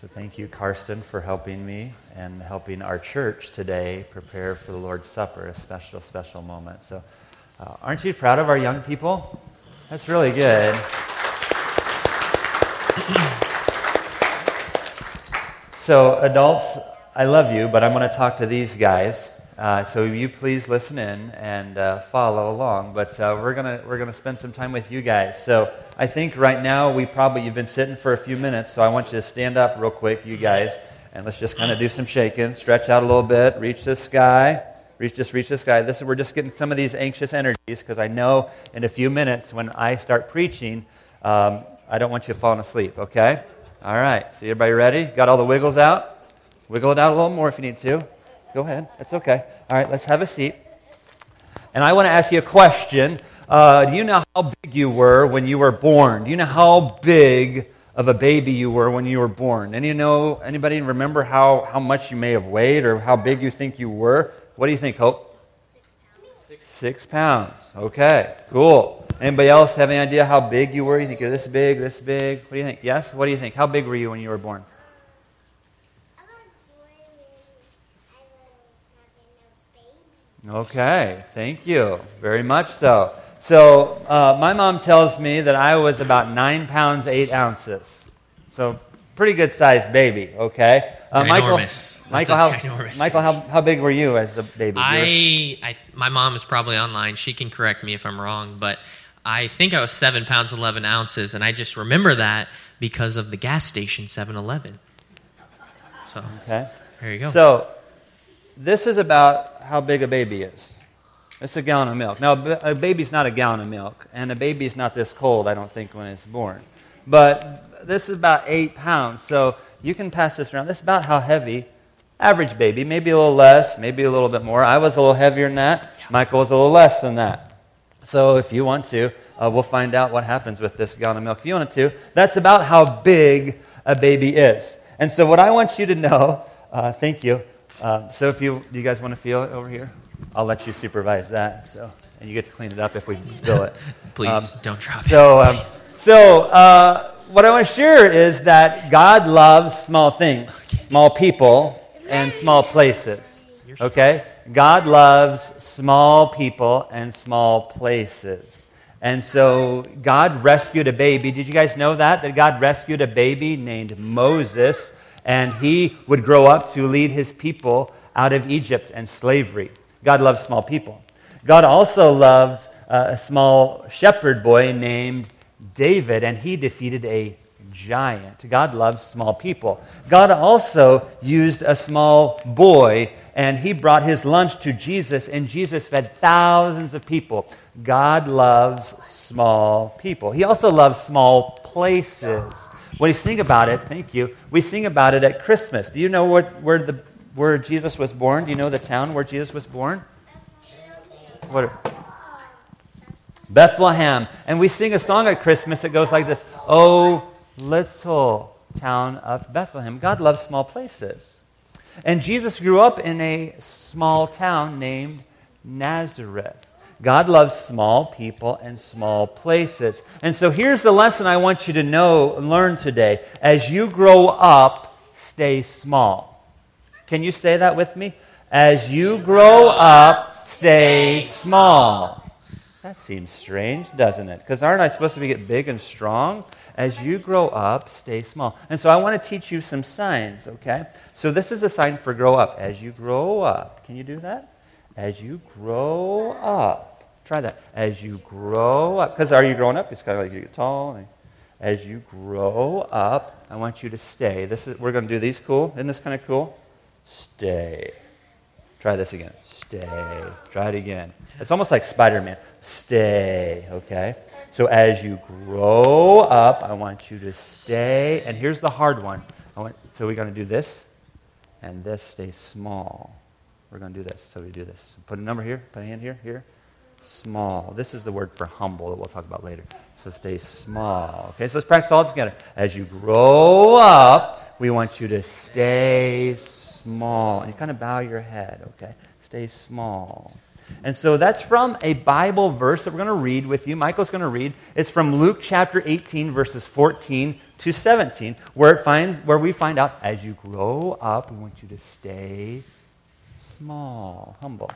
So thank you, Karsten, for helping me and helping our church today prepare for the Lord's Supper, a special, special moment. So uh, aren't you proud of our young people? That's really good. so, adults, I love you, but I'm going to talk to these guys. Uh, so you please listen in and uh, follow along. But uh, we're gonna we're gonna spend some time with you guys. So I think right now we probably you've been sitting for a few minutes. So I want you to stand up real quick, you guys, and let's just kind of do some shaking, stretch out a little bit, reach the sky, reach just reach the sky. This is we're just getting some of these anxious energies because I know in a few minutes when I start preaching, um, I don't want you falling asleep. Okay. All right. So everybody ready? Got all the wiggles out? Wiggle it out a little more if you need to. Go ahead. That's okay. All right, let's have a seat. And I want to ask you a question. Uh, do you know how big you were when you were born? Do you know how big of a baby you were when you were born? Any know anybody remember how, how much you may have weighed or how big you think you were? What do you think, Hope? Six pounds. Six pounds. Okay, cool. Anybody else have any idea how big you were? You think you're this big, this big? What do you think? Yes? What do you think? How big were you when you were born? Okay, thank you. Very much so. So, uh, my mom tells me that I was about nine pounds, eight ounces. So, pretty good sized baby, okay? Uh, Michael, Michael, how, Michael how, how big were you as a baby? I, I, my mom is probably online. She can correct me if I'm wrong, but I think I was seven pounds, 11 ounces, and I just remember that because of the gas station 7 Eleven. So, okay. there you go. So, this is about how big a baby is. It's a gallon of milk. Now, a baby's not a gallon of milk, and a baby's not this cold, I don't think, when it's born. But this is about eight pounds, so you can pass this around. This is about how heavy average baby, maybe a little less, maybe a little bit more. I was a little heavier than that. Michael was a little less than that. So if you want to, uh, we'll find out what happens with this gallon of milk. If you want to, that's about how big a baby is. And so what I want you to know, uh, thank you, uh, so if you, you guys want to feel it over here? I'll let you supervise that. So, and you get to clean it up if we spill it. Please um, don't drop so, it. Um, so, uh, what I want to share is that God loves small things, small people, and small places. Okay? God loves small people and small places. And so God rescued a baby. Did you guys know that? That God rescued a baby named Moses and he would grow up to lead his people out of Egypt and slavery. God loves small people. God also loved uh, a small shepherd boy named David, and he defeated a giant. God loves small people. God also used a small boy, and he brought his lunch to Jesus, and Jesus fed thousands of people. God loves small people. He also loves small places. We sing about it, thank you, we sing about it at Christmas. Do you know where, where, the, where Jesus was born? Do you know the town where Jesus was born? What? Bethlehem. And we sing a song at Christmas that goes like this Oh, little town of Bethlehem. God loves small places. And Jesus grew up in a small town named Nazareth. God loves small people and small places. And so here's the lesson I want you to know and learn today. As you grow up, stay small. Can you say that with me? As you grow up, stay small. That seems strange, doesn't it? Because aren't I supposed to get big and strong? As you grow up, stay small. And so I want to teach you some signs, okay? So this is a sign for grow up. As you grow up, can you do that? As you grow up, Try that. As you grow up, because are you growing up? It's kind of like you get tall. As you grow up, I want you to stay. This is, we're going to do these cool. Isn't this kind of cool? Stay. Try this again. Stay. Try it again. It's almost like Spider Man. Stay. Okay? So as you grow up, I want you to stay. And here's the hard one. Want, so we're going to do this, and this stays small. We're going to do this. So we do this. Put a number here. Put a hand here. Here small. This is the word for humble that we'll talk about later. So stay small. Okay, so let's practice all together. As you grow up, we want you to stay small. And you kind of bow your head, okay? Stay small. And so that's from a Bible verse that we're going to read with you. Michael's going to read. It's from Luke chapter 18, verses 14 to 17, where, it finds, where we find out as you grow up, we want you to stay small, humble.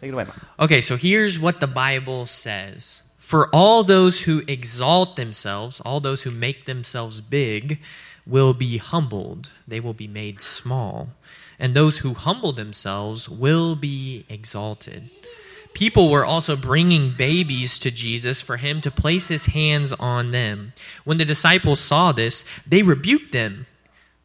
Take it away, Mike. Okay, so here's what the Bible says. For all those who exalt themselves, all those who make themselves big, will be humbled. They will be made small. And those who humble themselves will be exalted. People were also bringing babies to Jesus for him to place his hands on them. When the disciples saw this, they rebuked them.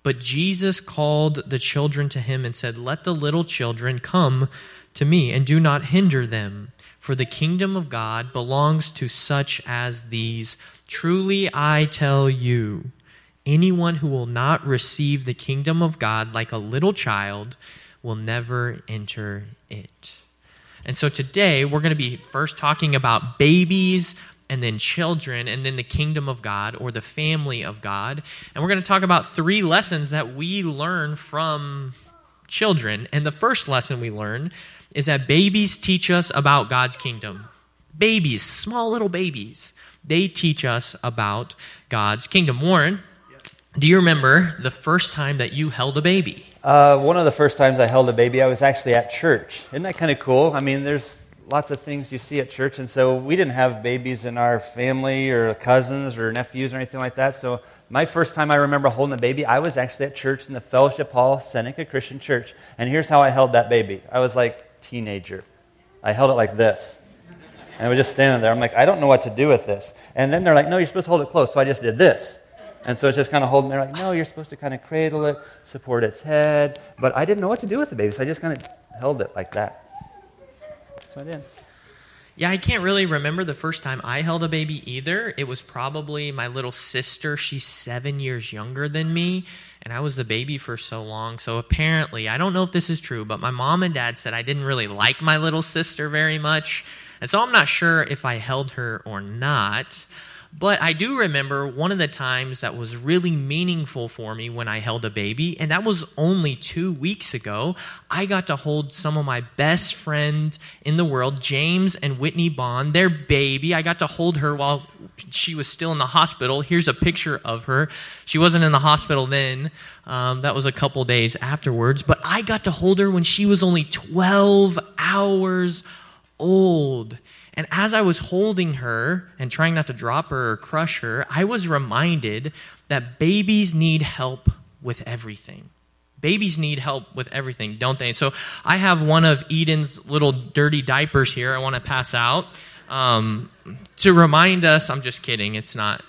But Jesus called the children to him and said, Let the little children come to me, and do not hinder them, for the kingdom of God belongs to such as these. Truly I tell you, anyone who will not receive the kingdom of God like a little child will never enter it. And so today we're going to be first talking about babies and then children, and then the kingdom of God or the family of God. And we're going to talk about three lessons that we learn from children. And the first lesson we learn is that babies teach us about God's kingdom. Babies, small little babies, they teach us about God's kingdom. Warren, do you remember the first time that you held a baby? Uh, one of the first times I held a baby, I was actually at church. Isn't that kind of cool? I mean, there's lots of things you see at church, and so we didn't have babies in our family or cousins or nephews or anything like that. So my first time I remember holding a baby, I was actually at church in the Fellowship Hall, Seneca Christian Church, and here's how I held that baby. I was like teenager. I held it like this. And I was just standing there. I'm like, I don't know what to do with this. And then they're like, no, you're supposed to hold it close. So I just did this. And so it's just kind of holding. They're like, no, you're supposed to kind of cradle it, support its head. But I didn't know what to do with the baby, so I just kind of held it like that. So I did. Yeah, I can't really remember the first time I held a baby either. It was probably my little sister. She's seven years younger than me, and I was the baby for so long. So apparently, I don't know if this is true, but my mom and dad said I didn't really like my little sister very much. And so I'm not sure if I held her or not. But I do remember one of the times that was really meaningful for me when I held a baby, and that was only two weeks ago. I got to hold some of my best friends in the world, James and Whitney Bond, their baby. I got to hold her while she was still in the hospital. Here's a picture of her. She wasn't in the hospital then, um, that was a couple days afterwards, but I got to hold her when she was only 12 hours old. And as I was holding her and trying not to drop her or crush her, I was reminded that babies need help with everything. Babies need help with everything, don't they? So I have one of Eden's little dirty diapers here I want to pass out um, to remind us. I'm just kidding. It's not,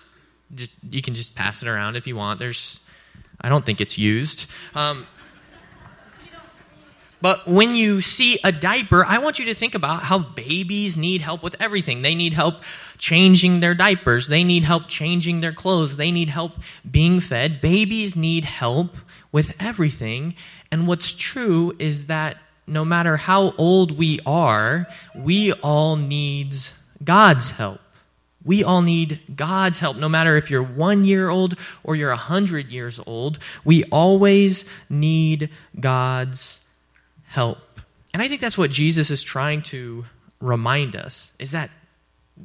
just, you can just pass it around if you want. There's, I don't think it's used. Um, but when you see a diaper, I want you to think about how babies need help with everything. They need help changing their diapers. They need help changing their clothes. They need help being fed. Babies need help with everything. And what's true is that no matter how old we are, we all need God's help. We all need God's help, no matter if you're one year old or you're a hundred years old. We always need God's help. And I think that's what Jesus is trying to remind us is that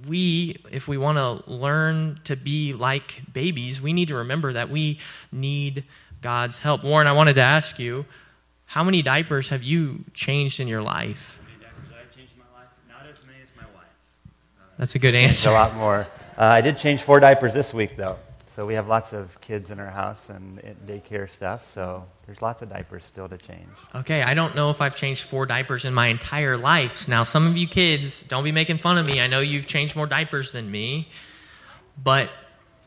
we, if we want to learn to be like babies, we need to remember that we need God's help. Warren, I wanted to ask you, how many diapers have you changed in your life? How many diapers I've changed in my life? Not as many as my wife. That's a good It's answer. a lot more. Uh, I did change four diapers this week, though. So we have lots of kids in our house and daycare stuff. So there's lots of diapers still to change. Okay, I don't know if I've changed four diapers in my entire life. Now, some of you kids, don't be making fun of me. I know you've changed more diapers than me, but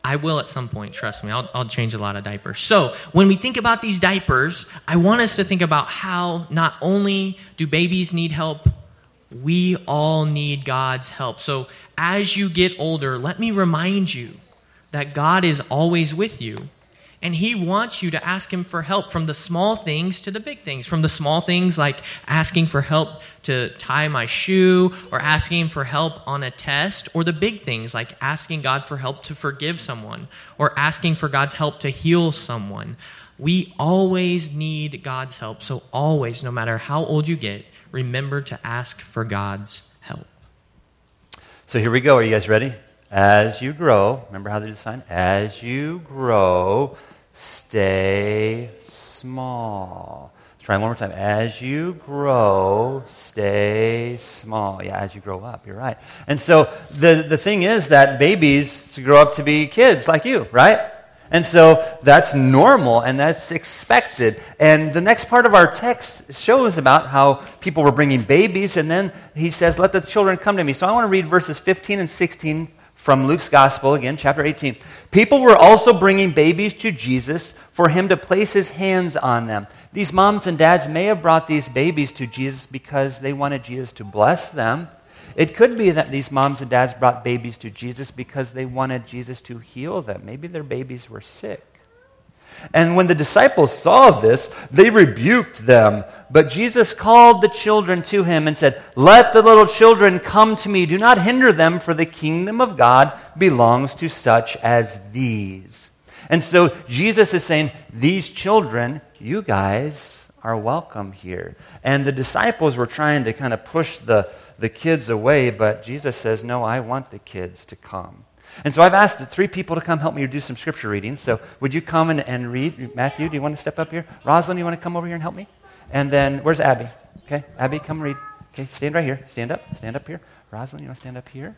I will at some point, trust me. I'll, I'll change a lot of diapers. So, when we think about these diapers, I want us to think about how not only do babies need help, we all need God's help. So, as you get older, let me remind you that God is always with you. And he wants you to ask him for help from the small things to the big things. From the small things like asking for help to tie my shoe or asking for help on a test, or the big things like asking God for help to forgive someone or asking for God's help to heal someone. We always need God's help. So, always, no matter how old you get, remember to ask for God's help. So here we go. Are you guys ready? As you grow, remember how they design? As you grow, stay small. Let's try one more time. As you grow, stay small. Yeah, as you grow up, you're right. And so the, the thing is that babies grow up to be kids like you, right? And so that's normal and that's expected. And the next part of our text shows about how people were bringing babies, and then he says, Let the children come to me. So I want to read verses 15 and 16 from Luke's Gospel, again, chapter 18. People were also bringing babies to Jesus for him to place his hands on them. These moms and dads may have brought these babies to Jesus because they wanted Jesus to bless them. It could be that these moms and dads brought babies to Jesus because they wanted Jesus to heal them. Maybe their babies were sick. And when the disciples saw this, they rebuked them. But Jesus called the children to him and said, Let the little children come to me. Do not hinder them, for the kingdom of God belongs to such as these. And so Jesus is saying, These children, you guys, are welcome here. And the disciples were trying to kind of push the, the kids away, but Jesus says, No, I want the kids to come. And so I've asked three people to come help me do some scripture reading. So would you come and, and read? Matthew, do you want to step up here? Rosalind, you want to come over here and help me? And then, where's Abby? Okay, Abby, come read. Okay, stand right here. Stand up. Stand up here. Rosalind, you want to stand up here?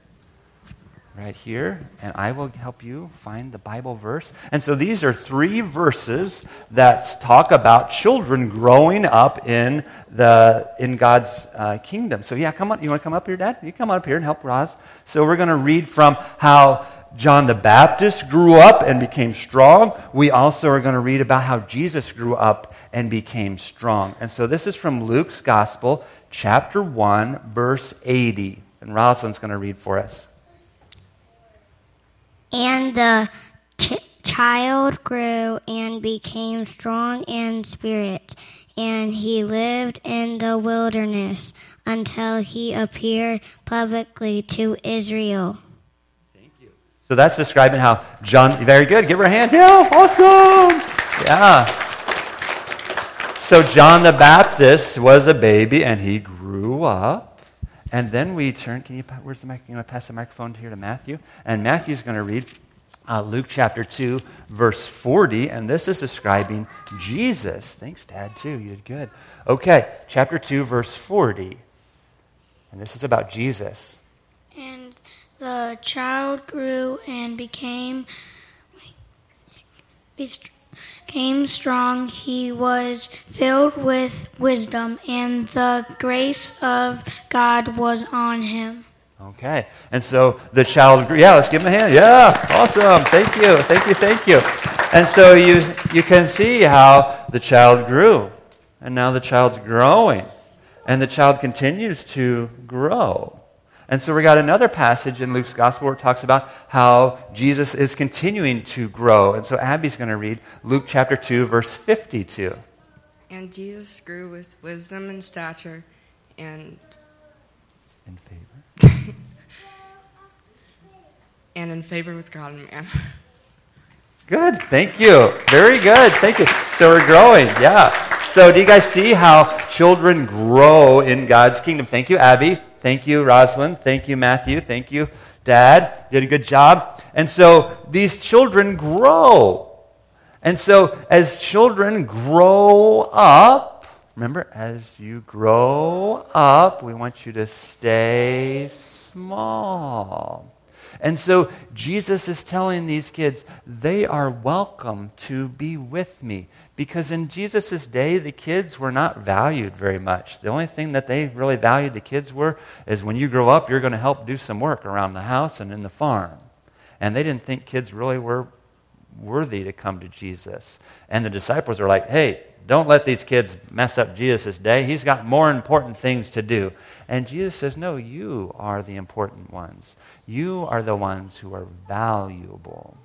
Right here, and I will help you find the Bible verse. And so these are three verses that talk about children growing up in the in God's uh, kingdom. So yeah, come on. You want to come up here, Dad? You come up here and help Roz. So we're going to read from how John the Baptist grew up and became strong. We also are going to read about how Jesus grew up and became strong. And so this is from Luke's Gospel, chapter 1, verse 80. And Rosalind's going to read for us. And the ch- child grew and became strong in spirit, and he lived in the wilderness until he appeared publicly to Israel. Thank you. So that's describing how John, very good, give her a hand. Yeah, awesome. Yeah. So John the Baptist was a baby and he grew up. And then we turn, can you, where's the mic? You want to pass the microphone here to Matthew? And Matthew's going to read uh, Luke chapter 2, verse 40. And this is describing Jesus. Thanks, Dad, too. You did good. Okay, chapter 2, verse 40. And this is about Jesus. And the child grew and became became strong. He was filled with wisdom, and the grace of God was on him. Okay. And so the child, yeah, let's give him a hand. Yeah, awesome. Thank you. Thank you. Thank you. And so you, you can see how the child grew. And now the child's growing. And the child continues to grow. And so we got another passage in Luke's gospel where it talks about how Jesus is continuing to grow. And so Abby's going to read Luke chapter 2, verse 52. And Jesus grew with wisdom and stature and in favor and in favor with God and man. Good. Thank you. Very good. Thank you. So we're growing. Yeah. So do you guys see how children grow in God's kingdom? Thank you, Abby. Thank you, Rosalind. Thank you, Matthew. Thank you, Dad. You did a good job. And so these children grow. And so as children grow up, remember, as you grow up, we want you to stay small. And so Jesus is telling these kids they are welcome to be with me. Because in Jesus' day, the kids were not valued very much. The only thing that they really valued the kids were is when you grow up, you're going to help do some work around the house and in the farm. And they didn't think kids really were worthy to come to Jesus. And the disciples are like, hey, don't let these kids mess up Jesus' day. He's got more important things to do. And Jesus says, No, you are the important ones. You are the ones who are valuable.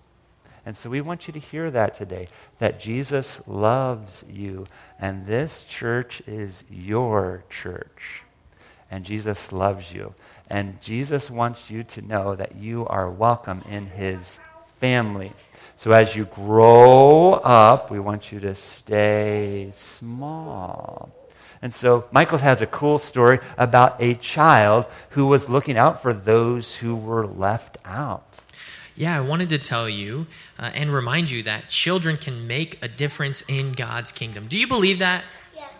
And so we want you to hear that today that Jesus loves you, and this church is your church. And Jesus loves you. And Jesus wants you to know that you are welcome in his family. So as you grow up, we want you to stay small. And so Michael has a cool story about a child who was looking out for those who were left out. Yeah, I wanted to tell you uh, and remind you that children can make a difference in God's kingdom. Do you believe that? Yes.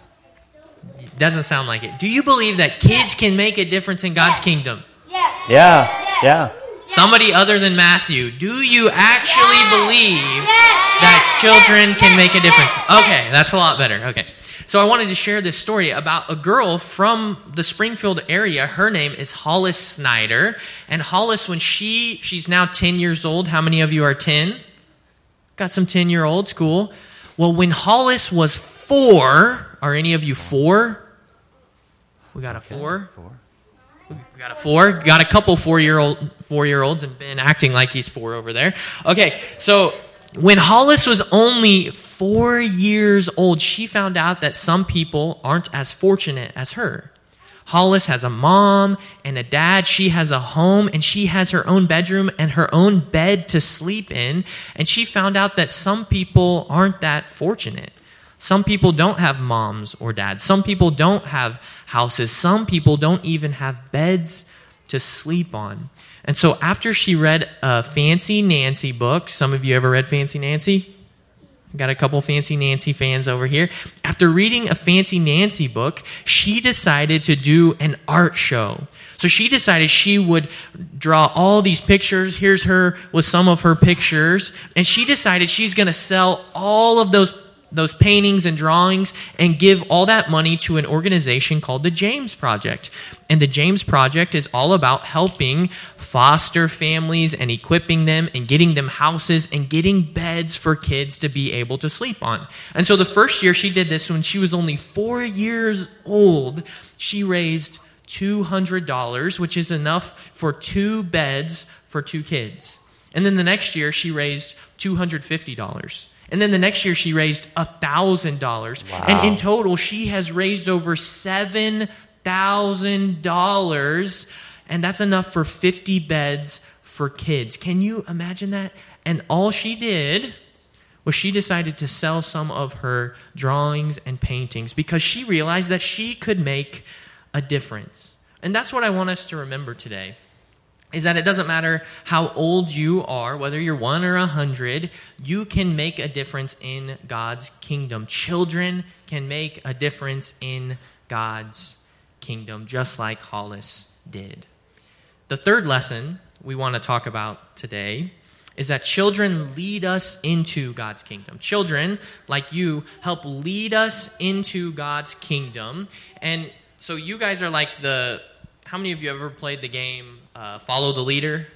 Doesn't sound like it. Do you believe that kids can make a difference in God's kingdom? Yes. Yeah, yeah. Somebody other than Matthew, do you actually believe that children can make a difference? Okay, that's a lot better. Okay. So I wanted to share this story about a girl from the Springfield area. Her name is Hollis Snyder. And Hollis, when she she's now 10 years old, how many of you are 10? Got some 10 year olds, cool. Well, when Hollis was four, are any of you four? We got a four. Four. We got a four. Got a couple four year old four year olds, and Ben acting like he's four over there. Okay, so when Hollis was only four years old, she found out that some people aren't as fortunate as her. Hollis has a mom and a dad. She has a home and she has her own bedroom and her own bed to sleep in. And she found out that some people aren't that fortunate. Some people don't have moms or dads. Some people don't have houses. Some people don't even have beds to sleep on. And so after she read a Fancy Nancy book, some of you ever read Fancy Nancy? Got a couple Fancy Nancy fans over here. After reading a Fancy Nancy book, she decided to do an art show. So she decided she would draw all these pictures. Here's her with some of her pictures. And she decided she's going to sell all of those those paintings and drawings and give all that money to an organization called the James Project. And the James Project is all about helping foster families and equipping them and getting them houses and getting beds for kids to be able to sleep on. And so the first year she did this when she was only four years old, she raised $200, which is enough for two beds for two kids. And then the next year she raised $250. And then the next year she raised $1,000. Wow. And in total she has raised over $7,000 and that's enough for 50 beds for kids. Can you imagine that? And all she did was she decided to sell some of her drawings and paintings because she realized that she could make a difference. And that's what I want us to remember today is that it doesn't matter how old you are, whether you're one or a hundred, you can make a difference in God's kingdom. Children can make a difference in God's kingdom, just like Hollis did. The third lesson we want to talk about today is that children lead us into God's kingdom. Children, like you, help lead us into God's kingdom. And so you guys are like the. How many of you ever played the game uh, Follow the Leader?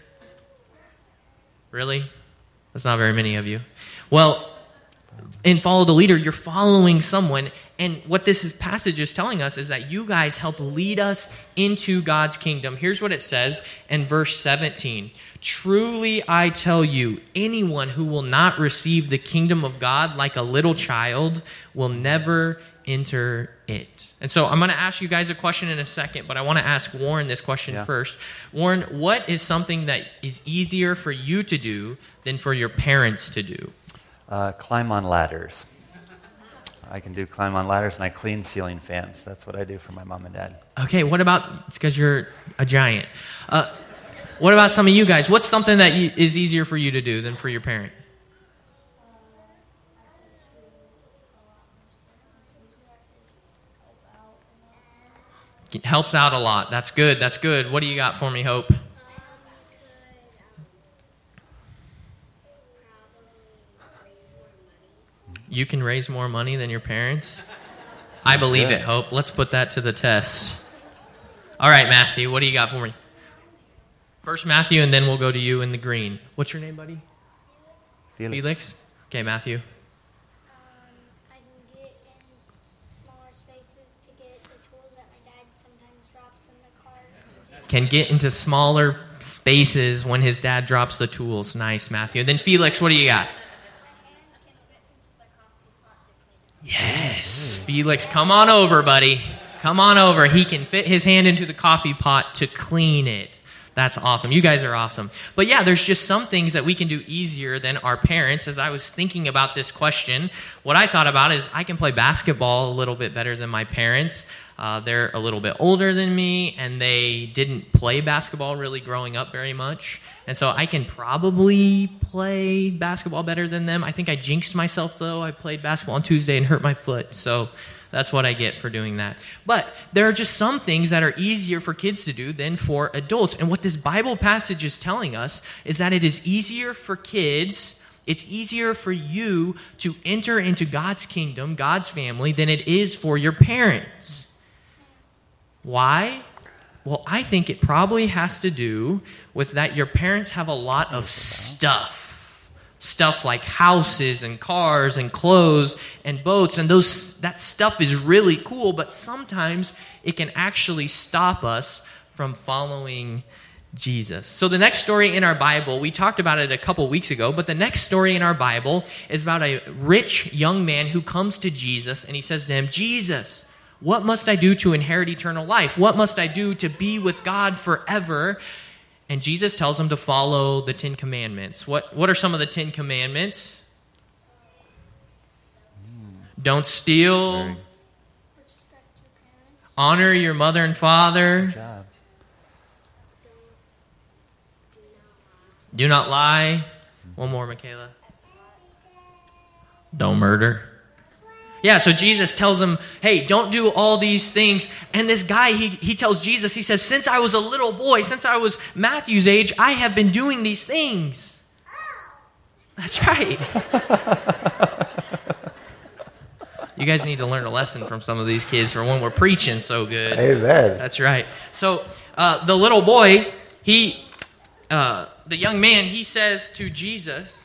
Really? That's not very many of you. Well, in Follow the Leader, you're following someone. And what this is, passage is telling us is that you guys help lead us into God's kingdom. Here's what it says in verse 17 Truly I tell you, anyone who will not receive the kingdom of God like a little child will never enter it. And so I'm going to ask you guys a question in a second, but I want to ask Warren this question Yeah. first. Warren, what is something that is easier for you to do than for your parents to do? Uh, climb on ladders. I can do climb on ladders and I clean ceiling fans. That's what I do for my mom and dad. Okay, what about it's because you're a giant? Uh, what about some of you guys? What's something that you, is easier for you to do than for your parent? It helps out a lot. That's good. That's good. What do you got for me, Hope? You can raise more money than your parents? I believe good. it, Hope. Let's put that to the test. All right, Matthew, what do you got for me? First Matthew, and then we'll go to you in the green. What's your name, buddy? Felix. Felix? Okay, Matthew. Um, can get in smaller spaces to get the tools that my dad sometimes drops in the car. Can get into smaller spaces when his dad drops the tools. Nice, Matthew. And then Felix, what do you got? Yes. Felix, come on over, buddy. Come on over. He can fit his hand into the coffee pot to clean it. That's awesome. You guys are awesome. But yeah, there's just some things that we can do easier than our parents. As I was thinking about this question, what I thought about is I can play basketball a little bit better than my parents. Uh, they're a little bit older than me, and they didn't play basketball really growing up very much. And so I can probably play basketball better than them. I think I jinxed myself, though. I played basketball on Tuesday and hurt my foot. So that's what I get for doing that. But there are just some things that are easier for kids to do than for adults. And what this Bible passage is telling us is that it is easier for kids. It's easier for you to enter into God's kingdom, God's family, than it is for your parents. Why? Well, I think it probably has to do with that your parents have a lot of stuff stuff like houses and cars and clothes and boats and those that stuff is really cool but sometimes it can actually stop us from following Jesus. So the next story in our Bible, we talked about it a couple weeks ago, but the next story in our Bible is about a rich young man who comes to Jesus and he says to him, "Jesus, what must I do to inherit eternal life? What must I do to be with God forever?" And Jesus tells them to follow the Ten Commandments. What, what are some of the Ten Commandments? Don't steal. Very- Honor your mother and father. Do not lie. One more, Michaela. Don't murder. Yeah, so Jesus tells him, hey, don't do all these things. And this guy, he, he tells Jesus, he says, since I was a little boy, since I was Matthew's age, I have been doing these things. That's right. you guys need to learn a lesson from some of these kids for when we're preaching so good. Amen. That's right. So uh, the little boy, he, uh, the young man, he says to Jesus,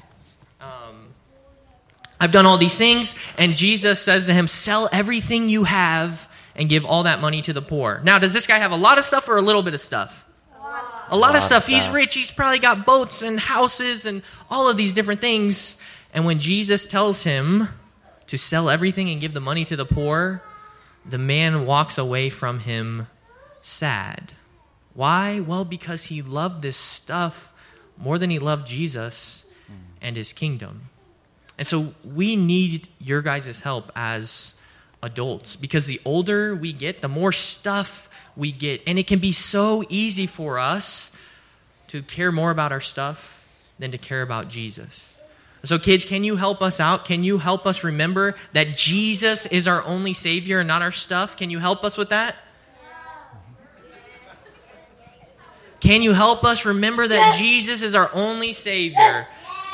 I've done all these things. And Jesus says to him, Sell everything you have and give all that money to the poor. Now, does this guy have a lot of stuff or a little bit of stuff? A lot of stuff. He's rich. He's probably got boats and houses and all of these different things. And when Jesus tells him to sell everything and give the money to the poor, the man walks away from him sad. Why? Well, because he loved this stuff more than he loved Jesus and his kingdom. And so we need your guys' help as adults because the older we get, the more stuff we get. And it can be so easy for us to care more about our stuff than to care about Jesus. So, kids, can you help us out? Can you help us remember that Jesus is our only Savior and not our stuff? Can you help us with that? Can you help us remember that Jesus is our only Savior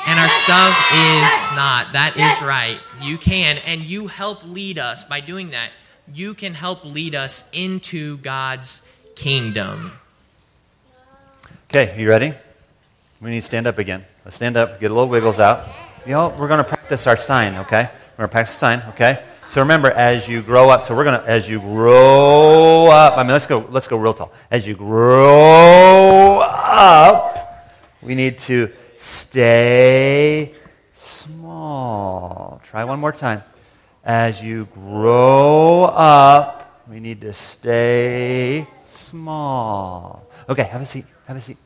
and our stuff is not? That is right. You can, and you help lead us by doing that. You can help lead us into God's kingdom. Okay, you ready? We need to stand up again. Let's stand up, get a little wiggles out. You know, we're going to practice our sign, okay? We're going to practice the sign, okay? So remember, as you grow up, so we're going to, as you grow up, I mean, let's go, let's go real tall. As you grow up, we need to stay small. Try one more time. As you grow up, we need to stay small. Okay, have a seat. Have a seat.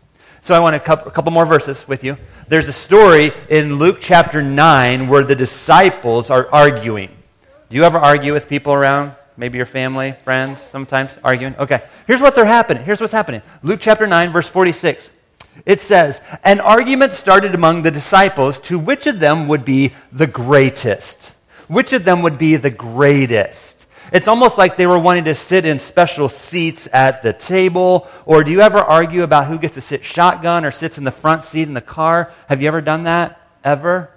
So I want a couple, more verses with you. There's a story in Luke chapter 9 where the disciples are arguing. Do you ever argue with people around? Maybe your family, friends, sometimes arguing? Okay. Here's what they're happening. Here's what's happening. Luke chapter 9, verse 46. It says, An argument started among the disciples to which of them would be the greatest. Which of them would be the greatest? It's almost like they were wanting to sit in special seats at the table. Or do you ever argue about who gets to sit shotgun or sits in the front seat in the car? Have you ever done that? Ever?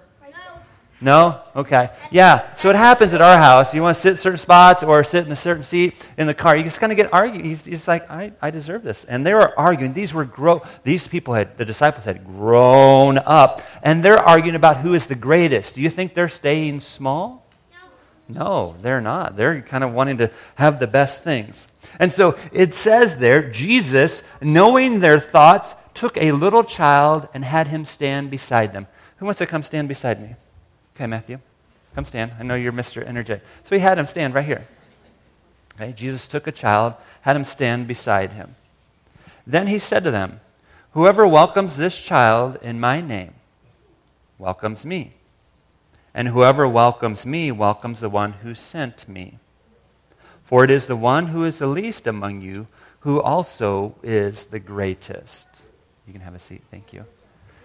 No? Okay. Yeah. So it happens at our house. You want to sit in certain spots or sit in a certain seat in the car. You just kind of get argued. Just like, I, I deserve this. And they were arguing. These were grow. These people had, the disciples had grown up. And they're arguing about who is the greatest. Do you think they're staying small? No, they're not. They're kind of wanting to have the best things. And so it says there, Jesus, knowing their thoughts, took a little child and had him stand beside them. Who wants to come stand beside me? Okay, Matthew, come stand. I know you're Mr. Energetic. So he had him stand right here. Okay, Jesus took a child, had him stand beside him. Then he said to them, Whoever welcomes this child in my name welcomes me. And whoever welcomes me welcomes the one who sent me. For it is the one who is the least among you who also is the greatest. You can have a seat. Thank you.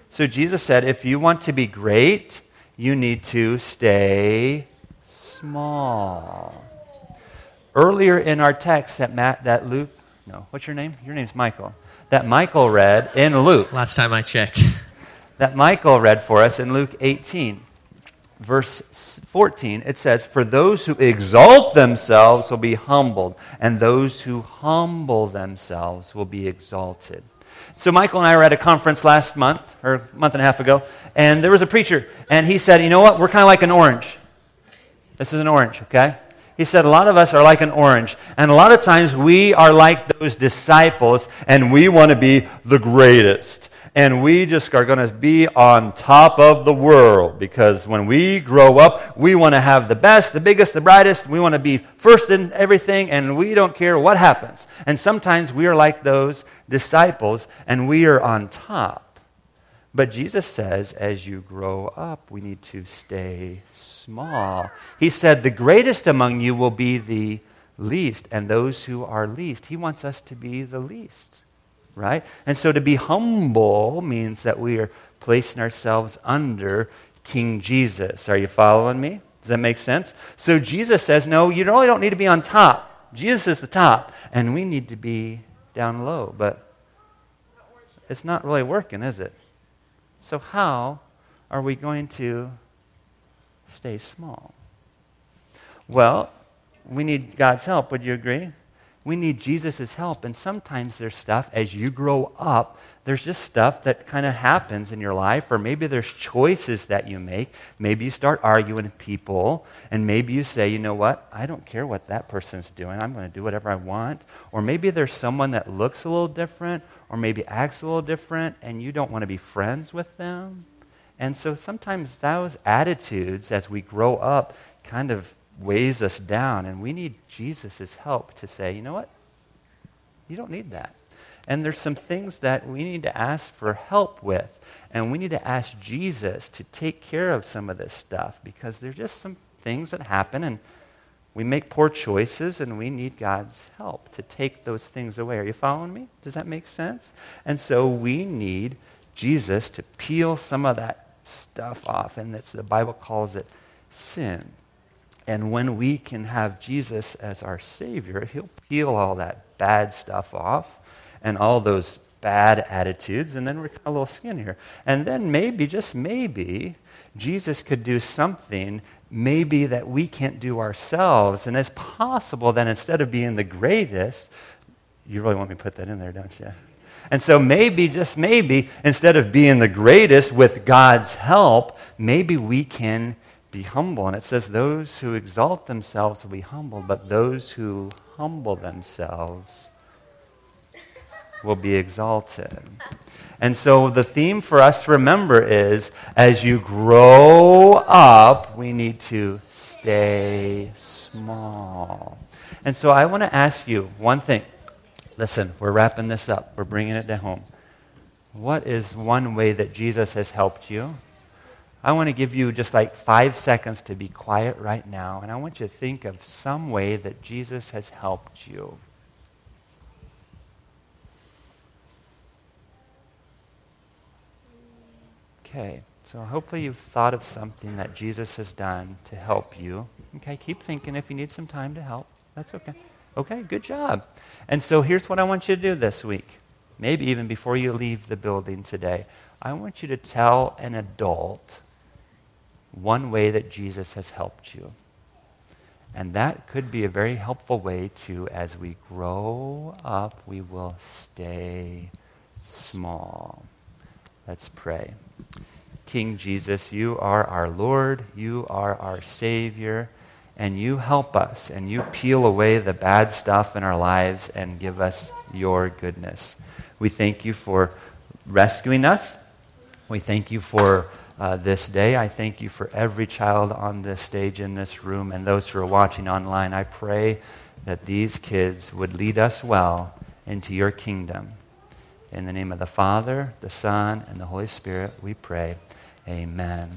So Jesus said, if you want to be great, you need to stay small. Earlier in our text that Matt, that Luke, no, what's your name? Your name's Michael. That Michael read in Luke. Last time I checked. That Michael read for us in Luke 18, verse 14. It says, For those who exalt themselves will be humbled, and those who humble themselves will be exalted. So, Michael and I were at a conference last month, or a month and a half ago, and there was a preacher, and he said, You know what? We're kind of like an orange. This is an orange, okay? He said, A lot of us are like an orange. And a lot of times we are like those disciples, and we want to be the greatest. And we just are going to be on top of the world because when we grow up, we want to have the best, the biggest, the brightest. We want to be first in everything, and we don't care what happens. And sometimes we are like those disciples, and we are on top. But Jesus says, as you grow up, we need to stay small. He said, The greatest among you will be the least, and those who are least. He wants us to be the least, right? And so to be humble means that we are placing ourselves under King Jesus. Are you following me? Does that make sense? So Jesus says, No, you really don't need to be on top. Jesus is the top, and we need to be down low. But it's not really working, is it? So, how are we going to stay small? Well, we need God's help. Would you agree? We need Jesus' help. And sometimes there's stuff, as you grow up, there's just stuff that kind of happens in your life, or maybe there's choices that you make. Maybe you start arguing with people, and maybe you say, you know what? I don't care what that person's doing. I'm going to do whatever I want. Or maybe there's someone that looks a little different, or maybe acts a little different, and you don't want to be friends with them. And so sometimes those attitudes, as we grow up, kind of weighs us down, and we need Jesus' help to say, you know what? You don't need that. And there's some things that we need to ask for help with, and we need to ask Jesus to take care of some of this stuff because there's just some things that happen, and we make poor choices, and we need God's help to take those things away. Are you following me? Does that make sense? And so we need Jesus to peel some of that stuff off, and that's, the Bible calls it sin. And when we can have Jesus as our Savior, He'll peel all that bad stuff off and all those bad attitudes, and then we're a little skinnier. And then maybe, just maybe, Jesus could do something maybe that we can't do ourselves. And it's possible that instead of being the greatest, you really want me to put that in there, don't you? And so maybe, just maybe, instead of being the greatest with God's help, maybe we can be humble. And it says, those who exalt themselves will be humbled, but those who humble themselves will be exalted. And so the theme for us to remember is as you grow up, we need to stay small. And so I want to ask you one thing. Listen, we're wrapping this up, we're bringing it to home. What is one way that Jesus has helped you? I want to give you just like five seconds to be quiet right now, and I want you to think of some way that Jesus has helped you. Okay, so hopefully you've thought of something that Jesus has done to help you. Okay, keep thinking if you need some time to help. That's okay. Okay, good job. And so here's what I want you to do this week. Maybe even before you leave the building today. I want you to tell an adult one way that Jesus has helped you. And that could be a very helpful way to, as we grow up, we will stay small. Let's pray. King Jesus, you are our Lord, you are our Savior, and you help us, and you peel away the bad stuff in our lives and give us your goodness. We thank you for rescuing us. We thank you for uh, this day. I thank you for every child on this stage in this room and those who are watching online. I pray that these kids would lead us well into your kingdom. In the name of the Father, the Son, and the Holy Spirit, we pray. Amen.